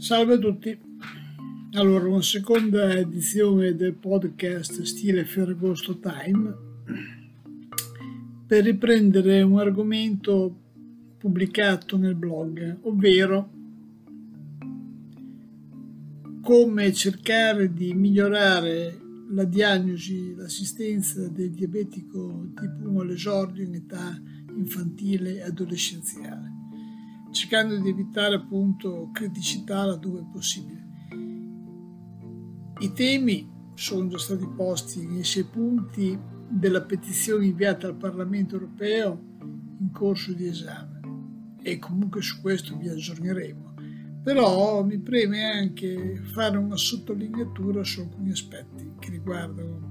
Salve a tutti. Allora, una seconda edizione del podcast stile Ferragosto Time per riprendere un argomento pubblicato nel blog, ovvero come cercare di migliorare la diagnosi, l'assistenza del diabetico tipo 1 all'esordio in età infantile e adolescenziale cercando di evitare appunto criticità laddove possibile. I temi sono già stati posti nei sei punti della petizione inviata al Parlamento europeo in corso di esame e comunque su questo vi aggiorneremo. Però mi preme anche fare una sottolineatura su alcuni aspetti che riguardano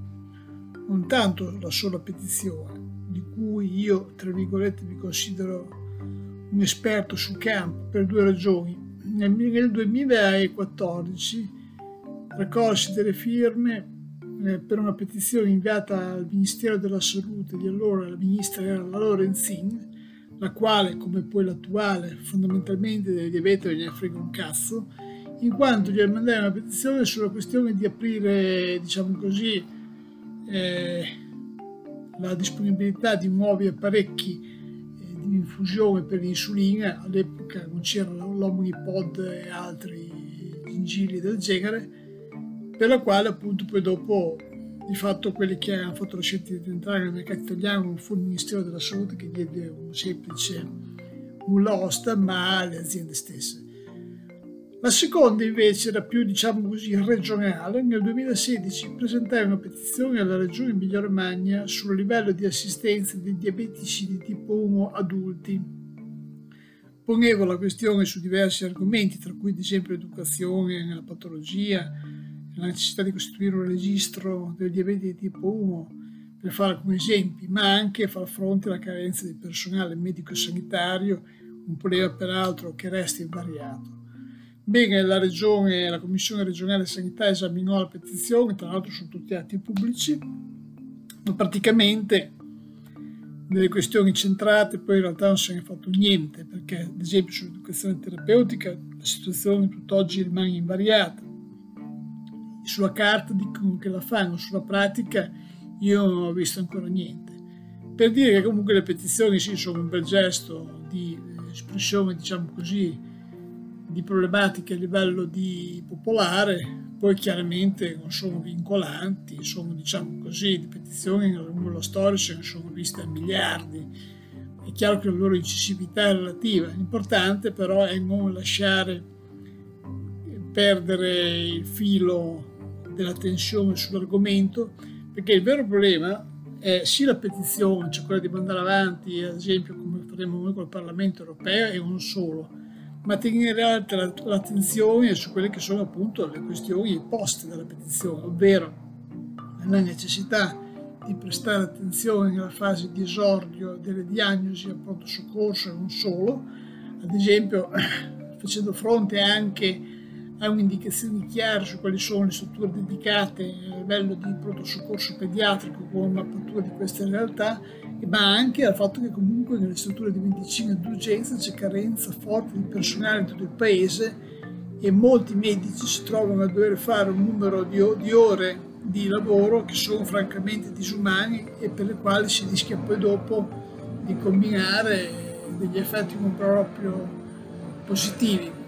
non tanto la sola petizione, di cui io, tra virgolette, mi considero un esperto sul campo per due ragioni. Nel, nel 2014 raccolsi delle firme eh, per una petizione inviata al Ministero della Salute di allora, la ministra era la Lorenzin, la quale, come poi l'attuale, fondamentalmente dei diabete ne frega un cazzo, in quanto gli mandai una petizione sulla questione di aprire, diciamo così, eh, la disponibilità di nuovi apparecchi di infusione per l'insulina, all'epoca non c'era l'Omnipod e altri gingilli del genere, per la quale appunto poi dopo di fatto quelli che hanno fatto la scelta di entrare nel mercato italiano fu il Ministero della Salute che diede un semplice nulla osta, ma le aziende stesse. La seconda invece era più, diciamo così, regionale. Nel 2016 presentai una petizione alla Regione Emilia-Romagna sul livello di assistenza dei diabetici di tipo 1 adulti. Ponevo la questione su diversi argomenti, tra cui ad esempio l'educazione nella patologia, la necessità di costituire un registro del diabete di tipo 1, per fare alcuni esempi, ma anche far fronte alla carenza di personale medico-sanitario, un problema peraltro che resta invariato. Bene, la regione, la Commissione regionale sanità esaminò la petizione, tra l'altro sono tutti atti pubblici, ma praticamente delle questioni centrate poi in realtà non se ne è fatto niente, perché ad esempio sull'educazione terapeutica la situazione tutt'oggi rimane invariata. Sulla carta dicono che la fanno, sulla pratica io non ho visto ancora niente. Per dire che comunque le petizioni sì sono un bel gesto di espressione, diciamo così, di problematiche a livello di popolare, poi chiaramente non sono vincolanti, sono diciamo così, di petizioni nel lungo della storia se ne sono viste a miliardi. È chiaro che la loro incisività è relativa, l'importante però è non lasciare perdere il filo della tensione sull'argomento, perché il vero problema è sì la petizione, cioè quella di mandare avanti, ad esempio come faremo noi col Parlamento europeo, e non solo, ma tenere alta l'attenzione su quelle che sono appunto le questioni poste dalla petizione, ovvero la necessità di prestare attenzione nella fase di esordio delle diagnosi a pronto soccorso e non solo, ad esempio facendo fronte anche a un'indicazione chiara su quali sono le strutture dedicate a livello di pronto soccorso pediatrico con mappatura di queste realtà ma anche al fatto che comunque nelle strutture di medicina d'urgenza c'è carenza forte di personale in tutto il paese e molti medici si trovano a dover fare un numero di, di ore di lavoro che sono francamente disumani e per le quali si rischia poi dopo di combinare degli effetti non proprio positivi.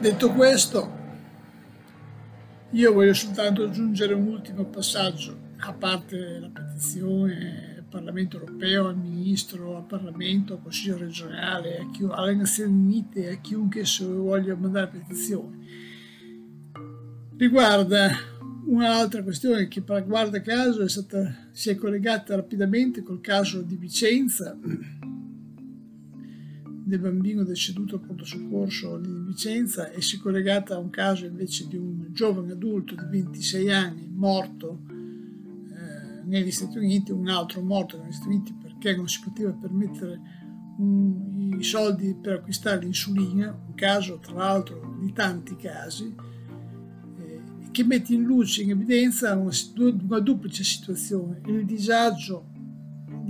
Detto questo, io voglio soltanto aggiungere un ultimo passaggio a parte la petizione al Parlamento europeo, al Ministro, al Parlamento, al Consiglio regionale, a chi, alle Nazioni Unite, a chiunque voglia mandare petizioni, riguarda un'altra questione che per guarda caso è stata, si è collegata rapidamente col caso di Vicenza del bambino deceduto al pronto soccorso di Vicenza e si è collegata a un caso invece di un giovane adulto di 26 anni morto negli Stati Uniti, un altro morto negli Stati Uniti perché non si poteva permettere un, i soldi per acquistare l'insulina, un caso tra l'altro di tanti casi, eh, che mette in luce, in evidenza una, una duplice situazione, il disagio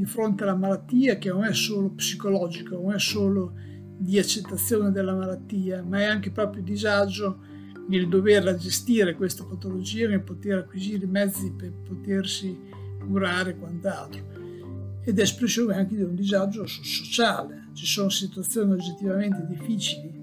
di fronte alla malattia che non è solo psicologico, non è solo di accettazione della malattia, ma è anche proprio disagio nel dover gestire questa patologia, nel poter acquisire i mezzi per potersi curare e quant'altro. Ed è espressione anche di un disagio sociale. Ci sono situazioni oggettivamente difficili,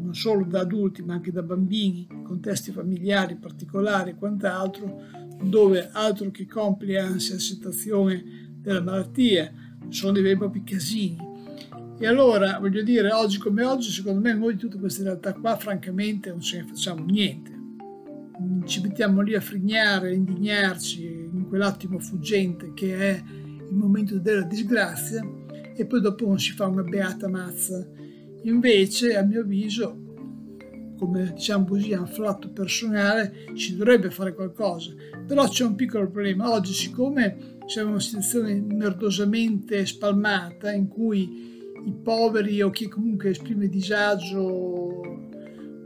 non solo da adulti ma anche da bambini, contesti familiari particolari e quant'altro, dove altro che compli ansia, accettazione della malattia, sono dei veri e propri casini. E allora, voglio dire, oggi come oggi, secondo me noi di tutte queste realtà qua, francamente, non ce ne facciamo niente. Ci mettiamo lì a frignare, a indignarci in quell'attimo fuggente che è il momento della disgrazia e poi dopo non si fa una beata mazza. Invece, a mio avviso, come diciamo così, anflatto personale, si dovrebbe fare qualcosa. Però c'è un piccolo problema. Oggi, siccome c'è una situazione merdosamente spalmata in cui i poveri o chi comunque esprime disagio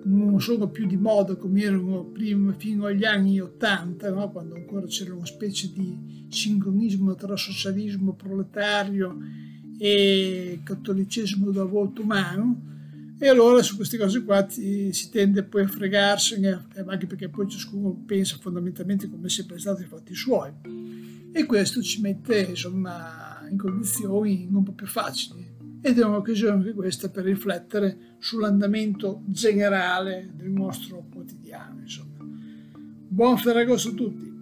non sono più di moda come erano prima, fino agli anni 80, no? quando ancora c'era una specie di sincronismo tra socialismo proletario e cattolicesimo da volto umano. E allora su queste cose qua si, si tende poi a fregarsene, anche perché poi ciascuno pensa fondamentalmente come sempre stato i fatti suoi e questo ci mette insomma in condizioni un po' più facili ed è un'occasione anche questa per riflettere sull'andamento generale del nostro quotidiano. Insomma. Buon Ferragosto a tutti!